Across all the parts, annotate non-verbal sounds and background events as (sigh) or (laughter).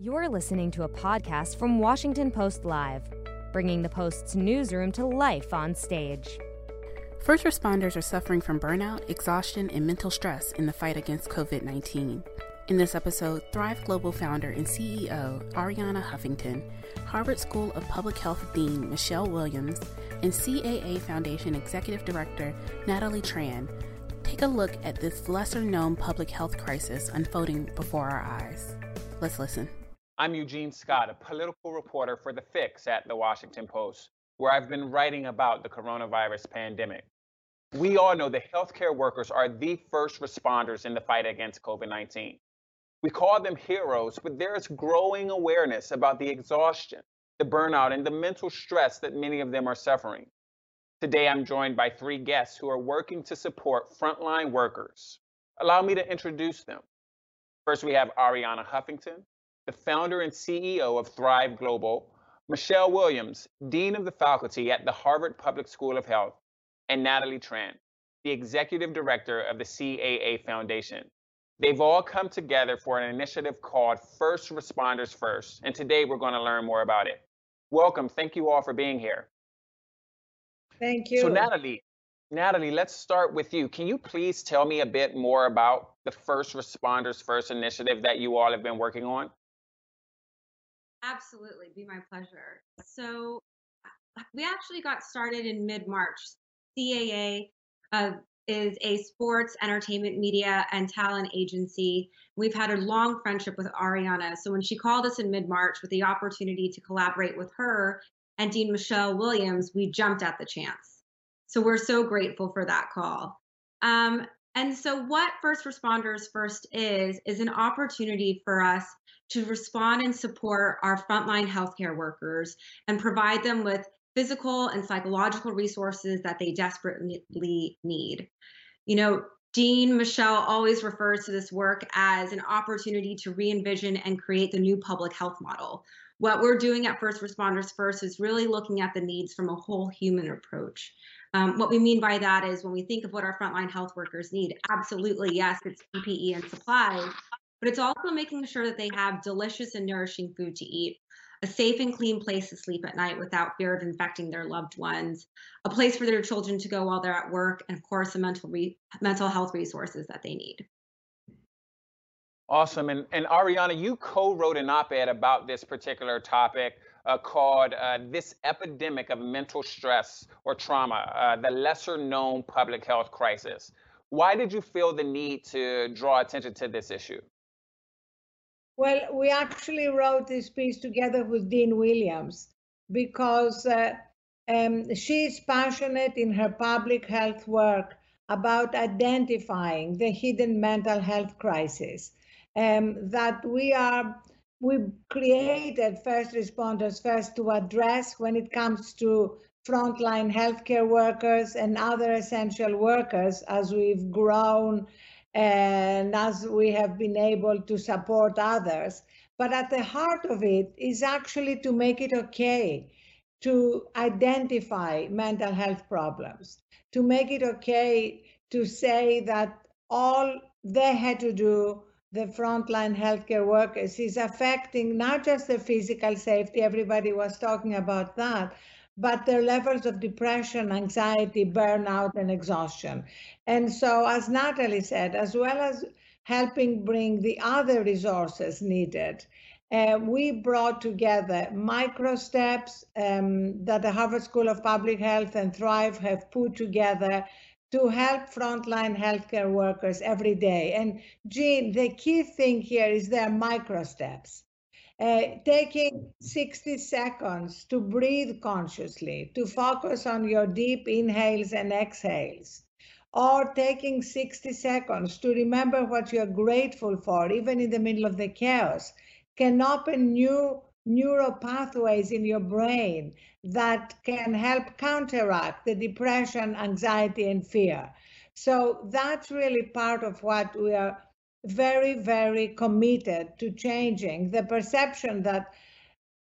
You're listening to a podcast from Washington Post Live, bringing the Post's newsroom to life on stage. First responders are suffering from burnout, exhaustion, and mental stress in the fight against COVID 19. In this episode, Thrive Global founder and CEO Arianna Huffington, Harvard School of Public Health Dean Michelle Williams, and CAA Foundation Executive Director Natalie Tran take a look at this lesser known public health crisis unfolding before our eyes. Let's listen. I'm Eugene Scott, a political reporter for The Fix at The Washington Post, where I've been writing about the coronavirus pandemic. We all know that healthcare workers are the first responders in the fight against COVID 19. We call them heroes, but there is growing awareness about the exhaustion, the burnout, and the mental stress that many of them are suffering. Today, I'm joined by three guests who are working to support frontline workers. Allow me to introduce them. First, we have Arianna Huffington, the founder and CEO of Thrive Global, Michelle Williams, Dean of the Faculty at the Harvard Public School of Health, and Natalie Tran, the Executive Director of the CAA Foundation. They've all come together for an initiative called First Responders First, and today we're going to learn more about it. Welcome. Thank you all for being here. Thank you. So, Natalie, Natalie, let's start with you. Can you please tell me a bit more about the First Responders First initiative that you all have been working on? Absolutely, be my pleasure. So, uh, we actually got started in mid March. CAA uh, is a sports, entertainment, media, and talent agency. We've had a long friendship with Arianna. So, when she called us in mid March with the opportunity to collaborate with her and Dean Michelle Williams, we jumped at the chance. So, we're so grateful for that call. Um, and so, what First Responders First is, is an opportunity for us to respond and support our frontline healthcare workers and provide them with physical and psychological resources that they desperately need. You know, Dean Michelle always refers to this work as an opportunity to re envision and create the new public health model. What we're doing at First Responders First is really looking at the needs from a whole human approach. Um, what we mean by that is when we think of what our frontline health workers need, absolutely, yes, it's PPE and supplies, but it's also making sure that they have delicious and nourishing food to eat, a safe and clean place to sleep at night without fear of infecting their loved ones, a place for their children to go while they're at work, and of course, the mental re- mental health resources that they need. Awesome. And, and Arianna, you co wrote an op ed about this particular topic uh, called uh, This Epidemic of Mental Stress or Trauma, uh, the Lesser Known Public Health Crisis. Why did you feel the need to draw attention to this issue? Well, we actually wrote this piece together with Dean Williams because uh, um, she's passionate in her public health work about identifying the hidden mental health crisis um, that we are we created first responders first to address when it comes to frontline healthcare workers and other essential workers as we've grown and as we have been able to support others. But at the heart of it is actually to make it okay to identify mental health problems, to make it okay to say that all they had to do, the frontline healthcare workers, is affecting not just the physical safety, everybody was talking about that, but their levels of depression, anxiety, burnout, and exhaustion. And so, as Natalie said, as well as helping bring the other resources needed, uh, we brought together micro steps um, that the Harvard School of Public Health and Thrive have put together to help frontline healthcare workers every day. And Gene, the key thing here is their micro steps. Uh, taking 60 seconds to breathe consciously, to focus on your deep inhales and exhales, or taking 60 seconds to remember what you're grateful for, even in the middle of the chaos, can open new neural pathways in your brain that can help counteract the depression, anxiety, and fear. So that's really part of what we are very, very committed to changing the perception that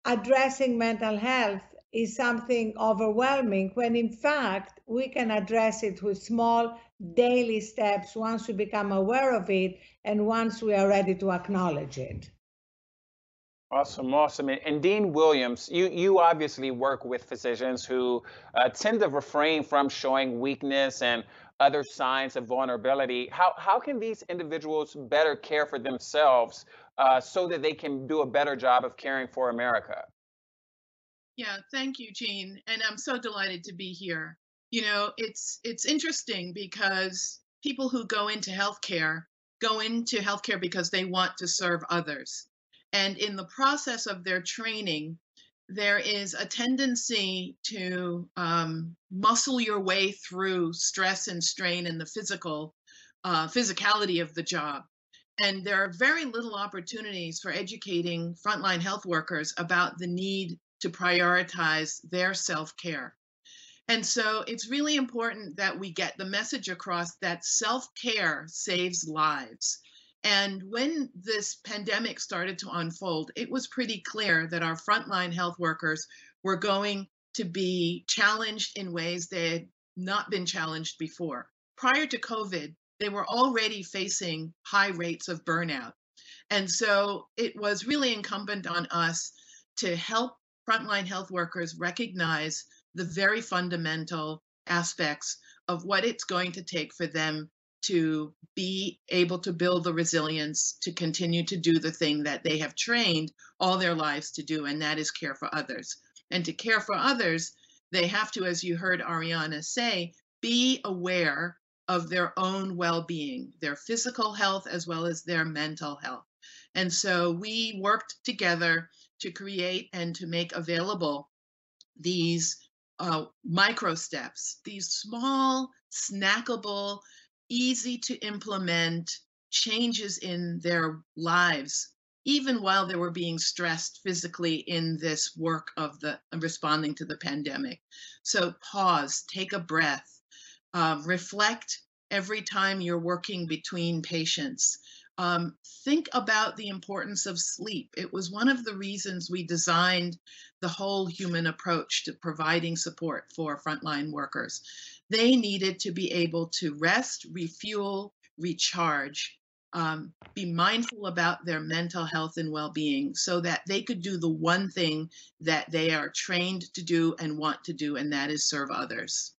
addressing mental health is something overwhelming when in fact we can address it with small daily steps once we become aware of it and once we are ready to acknowledge it. Awesome, awesome. And, Dean Williams, you, you obviously work with physicians who uh, tend to refrain from showing weakness and other signs of vulnerability. How, how can these individuals better care for themselves uh, so that they can do a better job of caring for America? Yeah, thank you, Gene. And I'm so delighted to be here. You know, it's it's interesting because people who go into healthcare go into healthcare because they want to serve others. And in the process of their training, there is a tendency to um, muscle your way through stress and strain and the physical uh, physicality of the job. And there are very little opportunities for educating frontline health workers about the need to prioritize their self care. And so it's really important that we get the message across that self care saves lives. And when this pandemic started to unfold, it was pretty clear that our frontline health workers were going to be challenged in ways they had not been challenged before. Prior to COVID, they were already facing high rates of burnout. And so it was really incumbent on us to help frontline health workers recognize the very fundamental aspects of what it's going to take for them to be able to build the resilience to continue to do the thing that they have trained all their lives to do, and that is care for others. And to care for others, they have to, as you heard Arianna say, be aware of their own well being, their physical health as well as their mental health. And so we worked together to create and to make available these uh, micro steps, these small, snackable, easy to implement changes in their lives even while they were being stressed physically in this work of the responding to the pandemic so pause take a breath um, reflect every time you're working between patients um, think about the importance of sleep. It was one of the reasons we designed the whole human approach to providing support for frontline workers. They needed to be able to rest, refuel, recharge, um, be mindful about their mental health and well being so that they could do the one thing that they are trained to do and want to do, and that is serve others.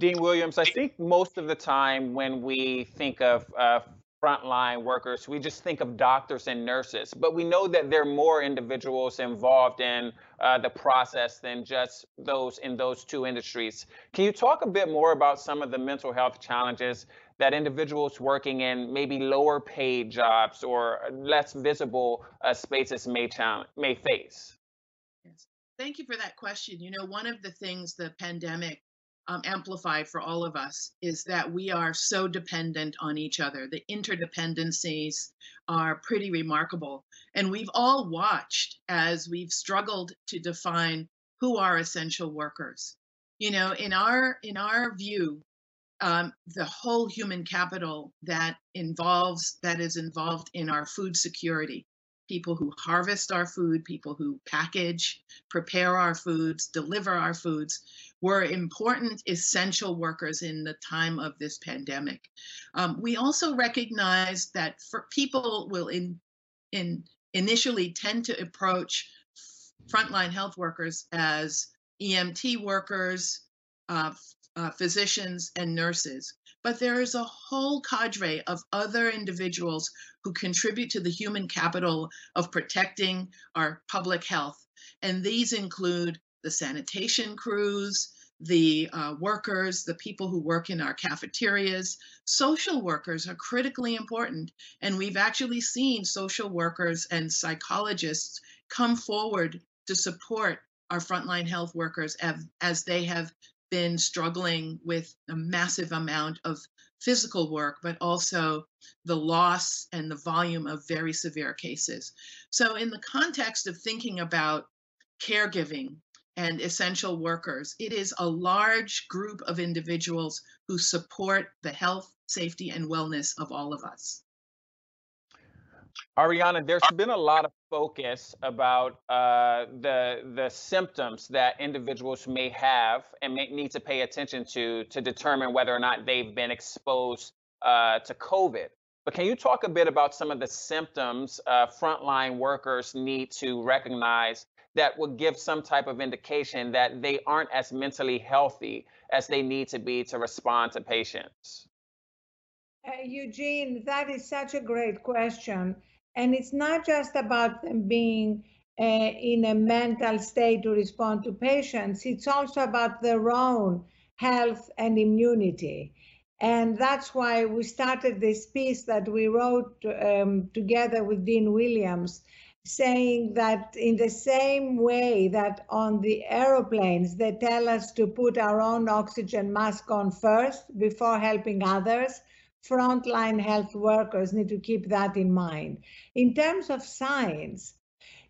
Dean Williams, I think most of the time when we think of uh, frontline workers, we just think of doctors and nurses, but we know that there are more individuals involved in uh, the process than just those in those two industries. Can you talk a bit more about some of the mental health challenges that individuals working in maybe lower paid jobs or less visible uh, spaces may, challenge, may face? Yes. Thank you for that question. You know, one of the things the pandemic um, amplified for all of us is that we are so dependent on each other. The interdependencies are pretty remarkable. And we've all watched as we've struggled to define who are essential workers. You know, in our in our view, um, the whole human capital that involves that is involved in our food security people who harvest our food, people who package, prepare our foods, deliver our foods, were important essential workers in the time of this pandemic. Um, we also recognize that people will in, in initially tend to approach frontline health workers as EMT workers, uh, uh, physicians, and nurses but there is a whole cadre of other individuals who contribute to the human capital of protecting our public health. And these include the sanitation crews, the uh, workers, the people who work in our cafeterias. Social workers are critically important. And we've actually seen social workers and psychologists come forward to support our frontline health workers as, as they have been struggling with a massive amount of physical work, but also the loss and the volume of very severe cases. So, in the context of thinking about caregiving and essential workers, it is a large group of individuals who support the health, safety, and wellness of all of us. Arianna, there's been a lot of focus about uh, the the symptoms that individuals may have and may need to pay attention to to determine whether or not they've been exposed uh, to COVID. But can you talk a bit about some of the symptoms uh, frontline workers need to recognize that will give some type of indication that they aren't as mentally healthy as they need to be to respond to patients? Uh, Eugene, that is such a great question. And it's not just about them being uh, in a mental state to respond to patients, it's also about their own health and immunity. And that's why we started this piece that we wrote um, together with Dean Williams saying that in the same way that on the aeroplanes they tell us to put our own oxygen mask on first before helping others, frontline health workers need to keep that in mind. In terms of signs,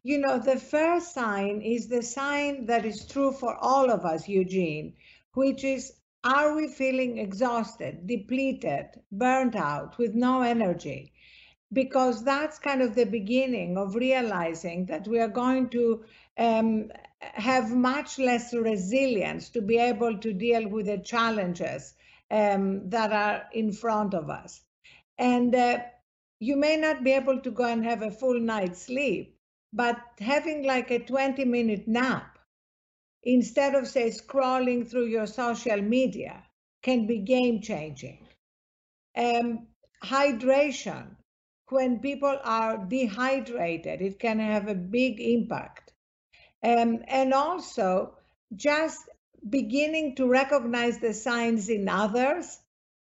you know, the first sign is the sign that is true for all of us, Eugene, which is are we feeling exhausted, depleted, burnt out, with no energy? because that's kind of the beginning of realizing that we are going to um, have much less resilience to be able to deal with the challenges um, that are in front of us. And uh, you may not be able to go and have a full night's sleep, but having like a 20 minute nap instead of, say, scrolling through your social media can be game changing. Um, hydration when people are dehydrated, it can have a big impact. Um, and also, just beginning to recognize the signs in others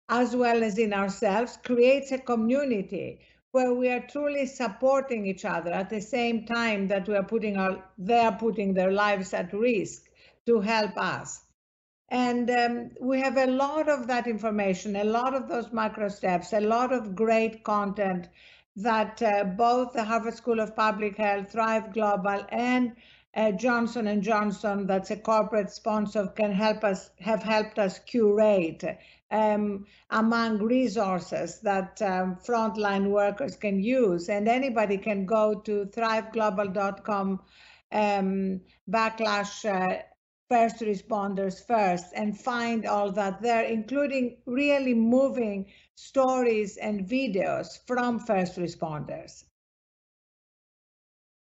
as well as in ourselves creates a community where we are truly supporting each other at the same time that we are putting our they are putting their lives at risk to help us. And um, we have a lot of that information a lot of those micro steps a lot of great content that uh, both the Harvard School of Public Health, Thrive Global, and uh, Johnson and Johnson, that's a corporate sponsor, can help us have helped us curate um, among resources that um, frontline workers can use, and anybody can go to thriveglobal.com um, backlash uh, first responders first and find all that there, including really moving stories and videos from first responders.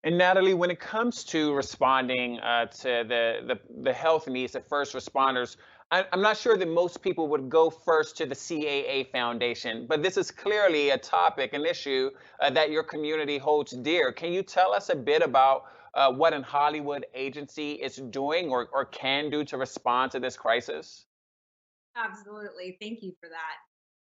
And Natalie, when it comes to responding uh, to the, the, the health needs of first responders, I, am not sure that most people would go first to the CAA Foundation, but this is clearly a topic, an issue uh, that your community holds dear. Can you tell us a bit about uh, what an Hollywood agency is doing or, or can do to respond to this crisis? Absolutely. Thank you for that.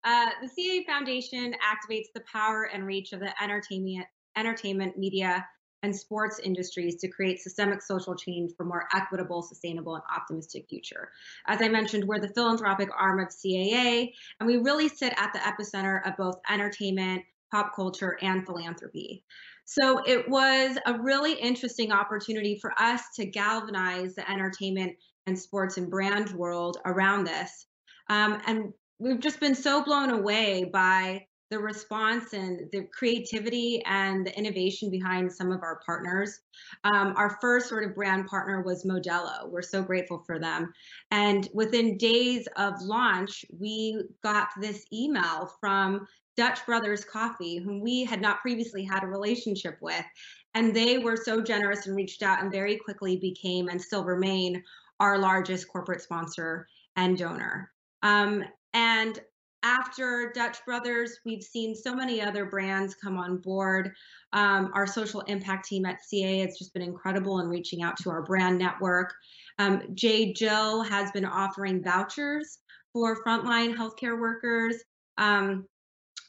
Uh, the CAA Foundation activates the power and reach of the entertainment, entertainment, media, and sports industries to create systemic social change for more equitable, sustainable, and optimistic future. As I mentioned, we're the philanthropic arm of CAA, and we really sit at the epicenter of both entertainment, pop culture, and philanthropy. So it was a really interesting opportunity for us to galvanize the entertainment and sports and brand world around this. Um, and we've just been so blown away by the response and the creativity and the innovation behind some of our partners. Um, our first sort of brand partner was Modelo. We're so grateful for them. And within days of launch, we got this email from Dutch Brothers Coffee, whom we had not previously had a relationship with. And they were so generous and reached out and very quickly became and still remain our largest corporate sponsor and donor. Um, and after Dutch Brothers, we've seen so many other brands come on board. Um, our social impact team at CA has just been incredible in reaching out to our brand network. Um, J.Jill has been offering vouchers for frontline healthcare workers. Um,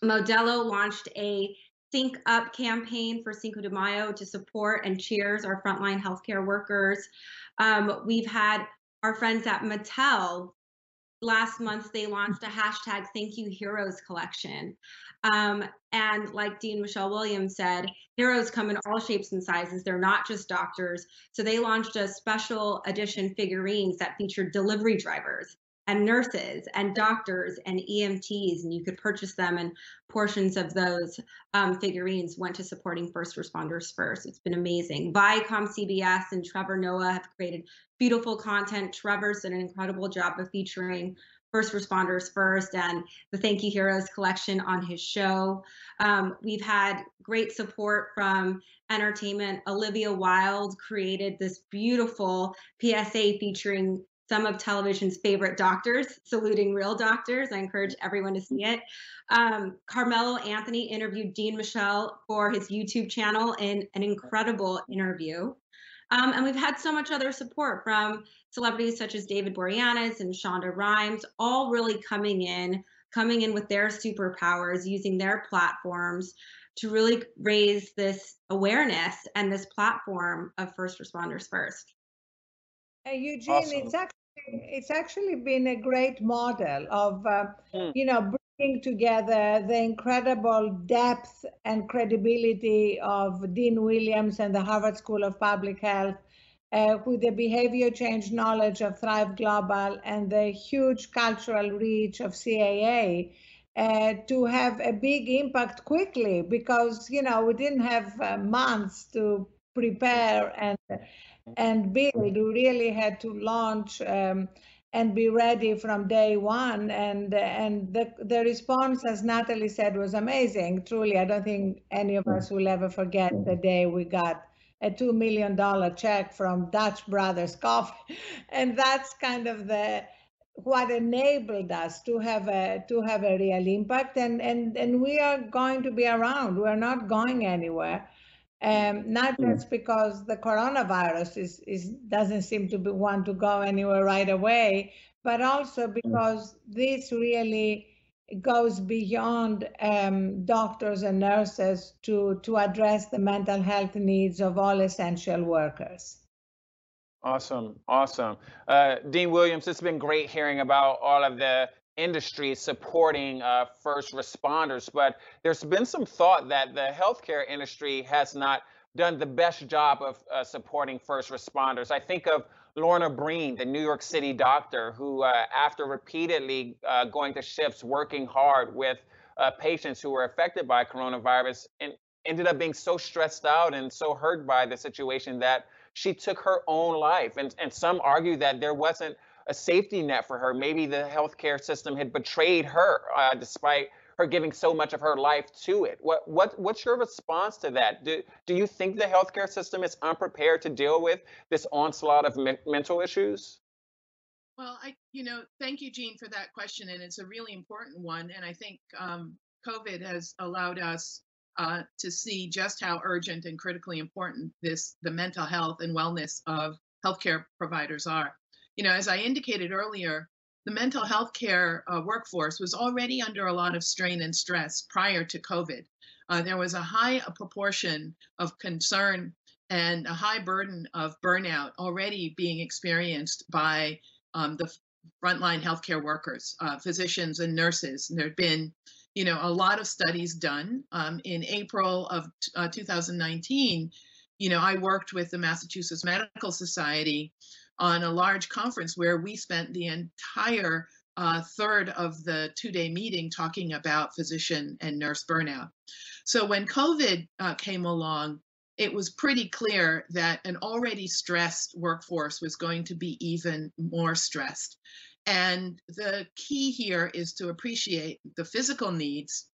Modelo launched a Sync Up campaign for Cinco de Mayo to support and cheers our frontline healthcare workers. Um, we've had our friends at Mattel last month they launched a hashtag thank you heroes collection. Um, and like dean michelle williams said heroes come in all shapes and sizes. They're not just doctors. So they launched a special edition figurines that featured delivery drivers and nurses and doctors and EMTs, and you could purchase them. And portions of those um, figurines went to supporting first responders first. It's been amazing. Viacom CBS and Trevor Noah have created beautiful content. Trevor's done an incredible job of featuring First Responders First and the Thank You Heroes collection on his show. Um, we've had great support from entertainment. Olivia Wilde created this beautiful PSA featuring some of television's favorite doctors, saluting real doctors. I encourage everyone to see it. Um, Carmelo Anthony interviewed Dean Michelle for his YouTube channel in an incredible interview. Um, and we've had so much other support from celebrities such as David Boreanaz and Shonda Rhimes, all really coming in, coming in with their superpowers, using their platforms to really raise this awareness and this platform of first responders first. Uh, Eugene, awesome. it's actually it's actually been a great model of uh, mm. you know bringing together the incredible depth and credibility of Dean Williams and the Harvard School of Public Health. Uh, with the behavior change knowledge of Thrive Global and the huge cultural reach of CAA, uh, to have a big impact quickly because you know we didn't have uh, months to prepare and and build. We really had to launch um, and be ready from day one. And and the the response, as Natalie said, was amazing. Truly, I don't think any of us will ever forget the day we got a two million dollar check from Dutch Brothers Coffee, (laughs) and that's kind of the what enabled us to have a to have a real impact and and and we are going to be around we're not going anywhere um, not hmm. just because the coronavirus is, is doesn't seem to be, want to go anywhere right away but also hmm. because this really goes beyond um, doctors and nurses to to address the mental health needs of all essential workers Awesome, awesome. Uh, Dean Williams, it's been great hearing about all of the industry supporting uh, first responders, but there's been some thought that the healthcare industry has not done the best job of uh, supporting first responders. I think of Lorna Breen, the New York City doctor, who, uh, after repeatedly uh, going to shifts, working hard with uh, patients who were affected by coronavirus, and ended up being so stressed out and so hurt by the situation that she took her own life. And, and some argue that there wasn't a safety net for her. Maybe the healthcare system had betrayed her uh, despite her giving so much of her life to it. What, what, what's your response to that? Do, do you think the healthcare system is unprepared to deal with this onslaught of me- mental issues? Well, I, you know, thank you, Gene, for that question, and it's a really important one. And I think um, COVID has allowed us uh, to see just how urgent and critically important this the mental health and wellness of healthcare providers are. You know, as I indicated earlier, the mental health care uh, workforce was already under a lot of strain and stress prior to COVID. Uh, there was a high proportion of concern and a high burden of burnout already being experienced by um, the frontline healthcare workers, uh, physicians, and nurses. And there had been you know, a lot of studies done. Um, in April of uh, 2019, you know, I worked with the Massachusetts Medical Society on a large conference where we spent the entire uh, third of the two day meeting talking about physician and nurse burnout. So when COVID uh, came along, it was pretty clear that an already stressed workforce was going to be even more stressed. And the key here is to appreciate the physical needs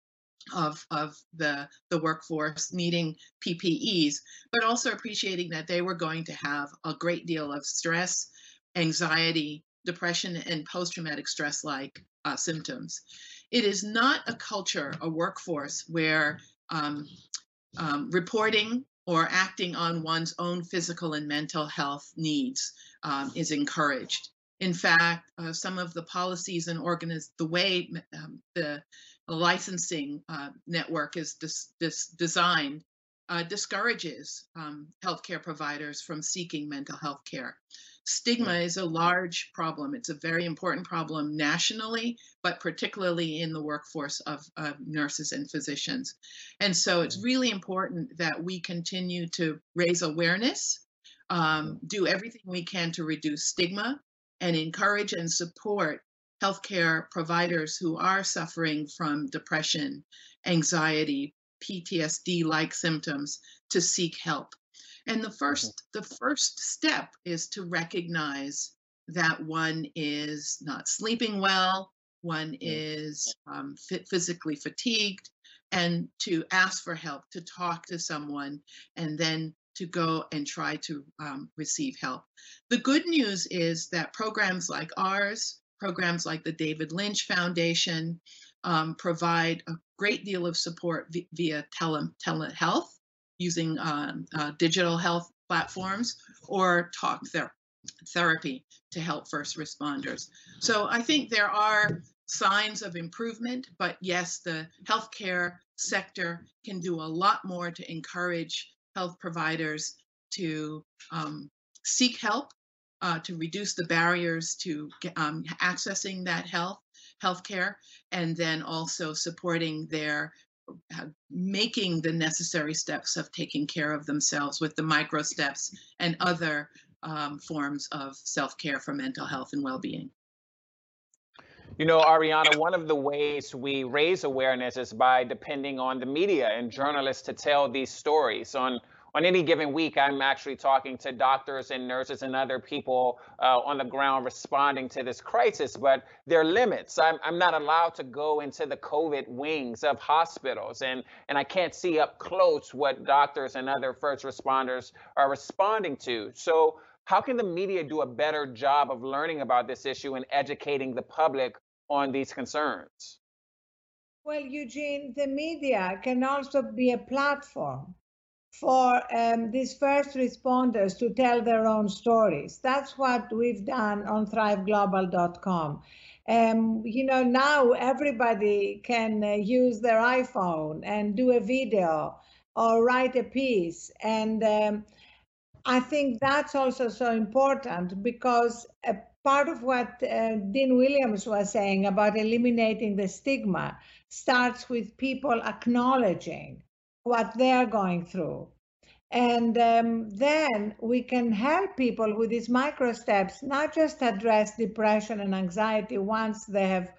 of, of the, the workforce needing PPEs, but also appreciating that they were going to have a great deal of stress, anxiety, depression, and post traumatic stress like uh, symptoms. It is not a culture, a workforce where um, um, reporting or acting on one's own physical and mental health needs um, is encouraged. In fact, uh, some of the policies and organiz- the way um, the licensing uh, network is dis- dis- designed uh, discourages um, healthcare providers from seeking mental health care. Stigma is a large problem. It's a very important problem nationally, but particularly in the workforce of, of nurses and physicians. And so it's really important that we continue to raise awareness, um, do everything we can to reduce stigma, and encourage and support healthcare providers who are suffering from depression, anxiety, PTSD like symptoms to seek help. And the first the first step is to recognize that one is not sleeping well, one is um, physically fatigued, and to ask for help, to talk to someone, and then to go and try to um, receive help. The good news is that programs like ours, programs like the David Lynch Foundation, um, provide a great deal of support via tele telehealth using um, uh, digital health platforms or talk ther therapy to help first responders. So I think there are signs of improvement, but yes, the healthcare sector can do a lot more to encourage health providers to um, seek help, uh, to reduce the barriers to um, accessing that health healthcare, and then also supporting their uh, making the necessary steps of taking care of themselves with the micro steps and other um, forms of self-care for mental health and well-being. You know, Arianna, one of the ways we raise awareness is by depending on the media and journalists to tell these stories. On on any given week, I'm actually talking to doctors and nurses and other people uh, on the ground responding to this crisis, but there are limits. I'm, I'm not allowed to go into the COVID wings of hospitals, and, and I can't see up close what doctors and other first responders are responding to. So, how can the media do a better job of learning about this issue and educating the public on these concerns? Well, Eugene, the media can also be a platform for um, these first responders to tell their own stories. That's what we've done on thriveglobal.com. Um, you know, now everybody can uh, use their iPhone and do a video or write a piece. And um, I think that's also so important because a part of what uh, Dean Williams was saying about eliminating the stigma starts with people acknowledging what they're going through. And um, then we can help people with these micro steps, not just address depression and anxiety once they have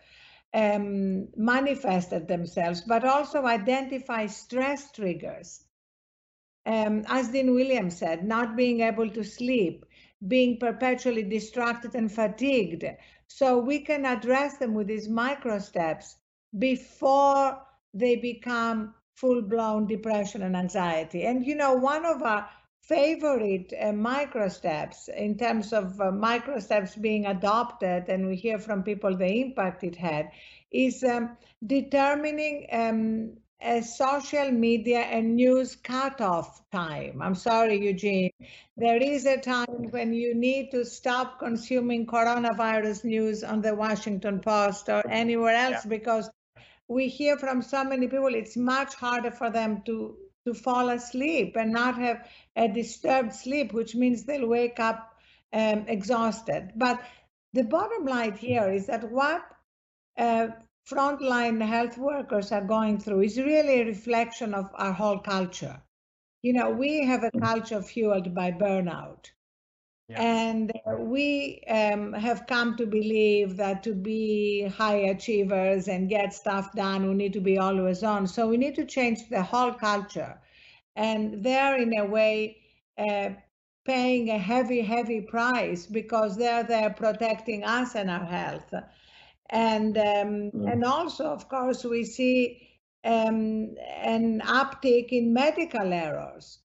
um, manifested themselves, but also identify stress triggers. Um, as Dean Williams said, not being able to sleep, being perpetually distracted and fatigued. So we can address them with these micro steps before they become full blown depression and anxiety. And you know, one of our favorite uh, micro steps in terms of uh, micro steps being adopted, and we hear from people the impact it had, is um, determining um, a social media and news cutoff time. I'm sorry, Eugene. There is a time when you need to stop consuming coronavirus news on the Washington Post or anywhere else yeah. because we hear from so many people it's much harder for them to to fall asleep and not have a disturbed sleep which means they'll wake up um, exhausted. But the bottom line here is that what uh, frontline health workers are going through is really a reflection of our whole culture. You know we have a culture fueled by burnout yeah. And we um, have come to believe that to be high achievers and get stuff done, we need to be always on. So we need to change the whole culture. And they're, in a way, uh, paying a heavy, heavy price because they're there protecting us and our health. And um, mm. and also, of course, we see um, an uptick in medical errors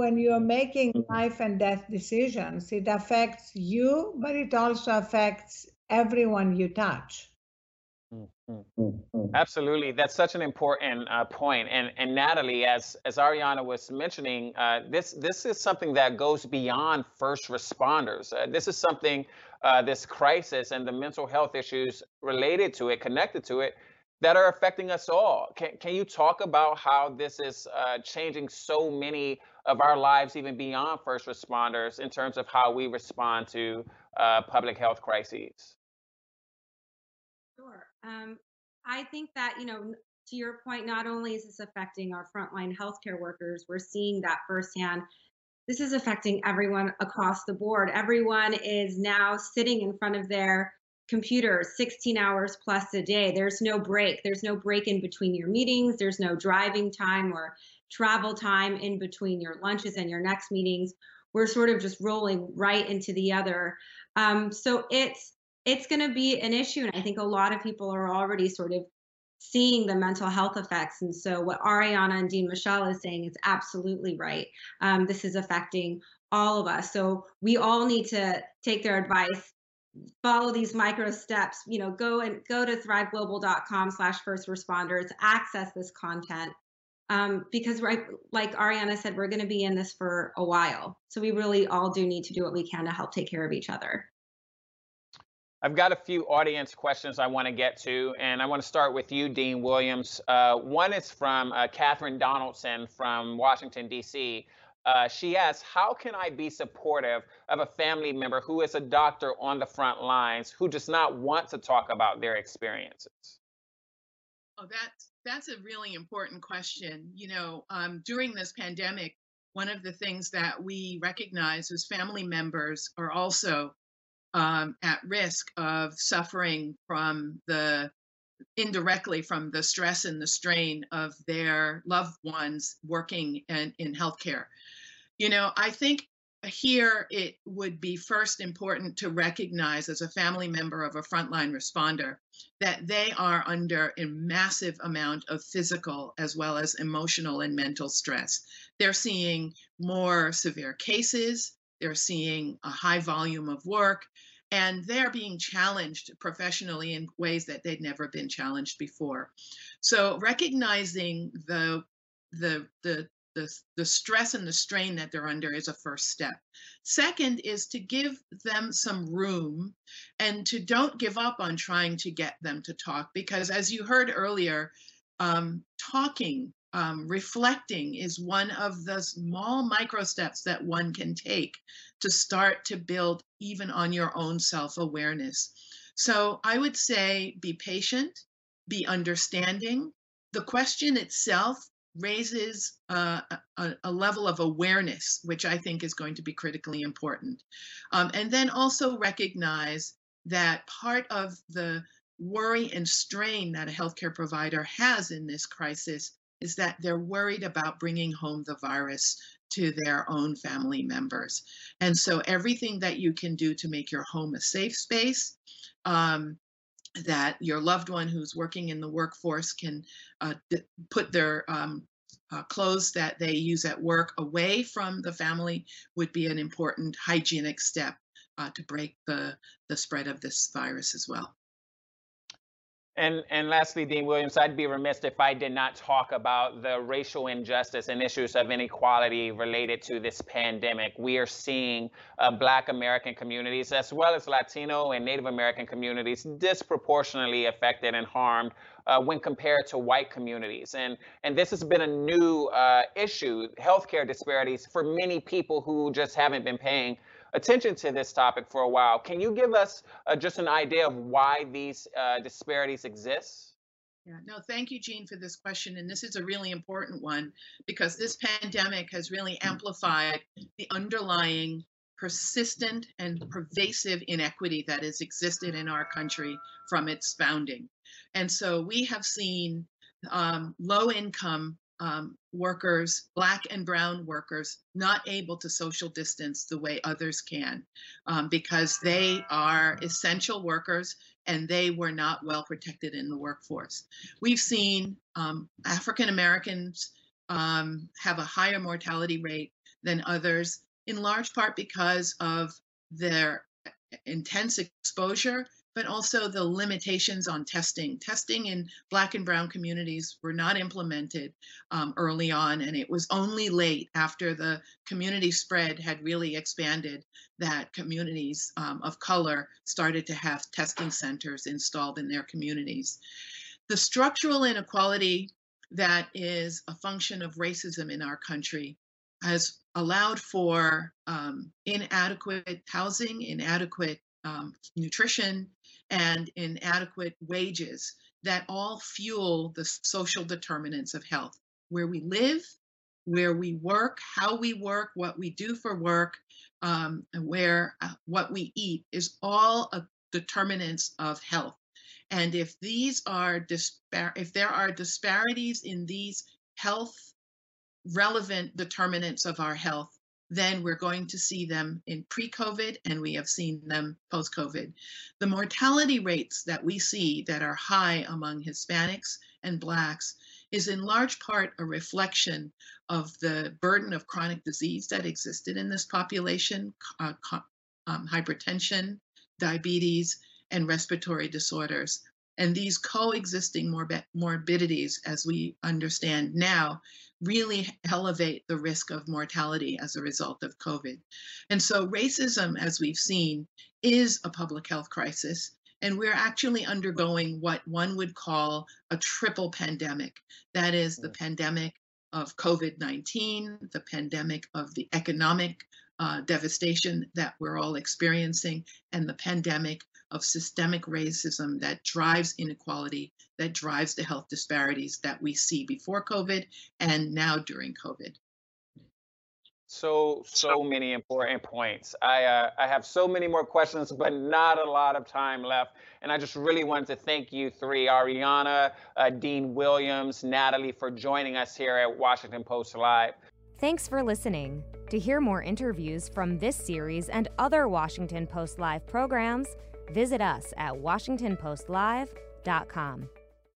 when you're making mm-hmm. life and death decisions, it affects you, but it also affects everyone you touch. Mm-hmm. Absolutely, that's such an important uh, point. And and Natalie, as as Arianna was mentioning, uh, this this is something that goes beyond first responders. Uh, this is something, uh, this crisis and the mental health issues related to it, connected to it, that are affecting us all. Can, can you talk about how this is uh, changing so many of our lives, even beyond first responders, in terms of how we respond to uh, public health crises? Sure. Um, I think that, you know, to your point, not only is this affecting our frontline healthcare workers, we're seeing that firsthand. This is affecting everyone across the board. Everyone is now sitting in front of their computer 16 hours plus a day. There's no break. There's no break in between your meetings. There's no driving time or travel time in between your lunches and your next meetings. we're sort of just rolling right into the other. Um, so it's it's going to be an issue, and I think a lot of people are already sort of seeing the mental health effects. And so, what Arianna and Dean Michelle is saying is absolutely right. Um, this is affecting all of us. So, we all need to take their advice, follow these micro steps. You know, go and go to thriveglobal.com/slash first responders, access this content. Um, because right, like Arianna said, we're going to be in this for a while. So we really all do need to do what we can to help take care of each other. I've got a few audience questions I want to get to, and I want to start with you, Dean Williams. Uh, one is from uh, Catherine Donaldson from Washington, D.C. Uh, she asks, How can I be supportive of a family member who is a doctor on the front lines who does not want to talk about their experiences? Oh, that's, that's a really important question. You know, um, during this pandemic, one of the things that we recognize is family members are also um, at risk of suffering from the indirectly from the stress and the strain of their loved ones working in, in healthcare. You know, I think here it would be first important to recognize as a family member of a frontline responder that they are under a massive amount of physical as well as emotional and mental stress. They're seeing more severe cases, they're seeing a high volume of work, and they're being challenged professionally in ways that they'd never been challenged before. So recognizing the the the the, the stress and the strain that they're under is a first step. Second is to give them some room and to don't give up on trying to get them to talk because as you heard earlier, um, talking um, reflecting is one of the small micro steps that one can take to start to build even on your own self awareness. So I would say be patient, be understanding. The question itself raises uh, a, a, level of awareness, which I think is going to be critically important. Um, and then also recognize that part of the worry and strain that a healthcare provider has in this crisis is that they're worried about bringing home the virus to their own family members. And so everything that you can do to make your home a safe space, um, that your loved one who's working in the workforce can uh, put their um, uh, clothes that they use at work away from the family would be an important hygienic step uh, to break the, the spread of this virus as well. And, and lastly, Dean Williams, I'd be remiss if I did not talk about the racial injustice and issues of inequality related to this pandemic. We are seeing uh, Black American communities, as well as Latino and Native American communities, disproportionately affected and harmed uh, when compared to white communities. And, and this has been a new uh, issue, healthcare disparities for many people who just haven't been paying attention to this topic for a while. Can you give us uh, just an idea of why these uh, disparities exist? Yeah, no, thank you, Gene, for this question. And this is a really important one because this pandemic has really amplified the underlying persistent and pervasive inequity that has existed in our country from its founding. And so we have seen um, low income um, workers, black and brown workers, not able to social distance the way others can um, because they are essential workers and they were not well protected in the workforce. We've seen um, African Americans um, have a higher mortality rate than others, in large part because of their intense exposure but also the limitations on testing. Testing in Black and Brown communities were not implemented um, early on, and it was only late after the community spread had really expanded that communities um, of color started to have testing centers installed in their communities. The structural inequality that is a function of racism in our country has allowed for um, inadequate housing, inadequate um, nutrition, and inadequate wages that all fuel the social determinants of health where we live, where we work, how we work, what we do for work, um, and where uh, what we eat is all a determinants of health. And if these are dispar- if there are disparities in these health relevant determinants of our health, then we're going to see them in pre COVID and we have seen them post COVID. The mortality rates that we see that are high among Hispanics and Blacks is in large part a reflection of the burden of chronic disease that existed in this population uh, um, hypertension, diabetes, and respiratory disorders. And these coexisting morbi- morbidities, as we understand now, really elevate the risk of mortality as a result of COVID. And so, racism, as we've seen, is a public health crisis. And we're actually undergoing what one would call a triple pandemic that is, the pandemic of COVID 19, the pandemic of the economic uh, devastation that we're all experiencing, and the pandemic of systemic racism that drives inequality, that drives the health disparities that we see before COVID and now during COVID. So, so many important points. I, uh, I have so many more questions, but not a lot of time left. And I just really wanted to thank you three, Arianna, uh, Dean Williams, Natalie, for joining us here at Washington Post Live. Thanks for listening. To hear more interviews from this series and other Washington Post Live programs, visit us at WashingtonPostLive.com.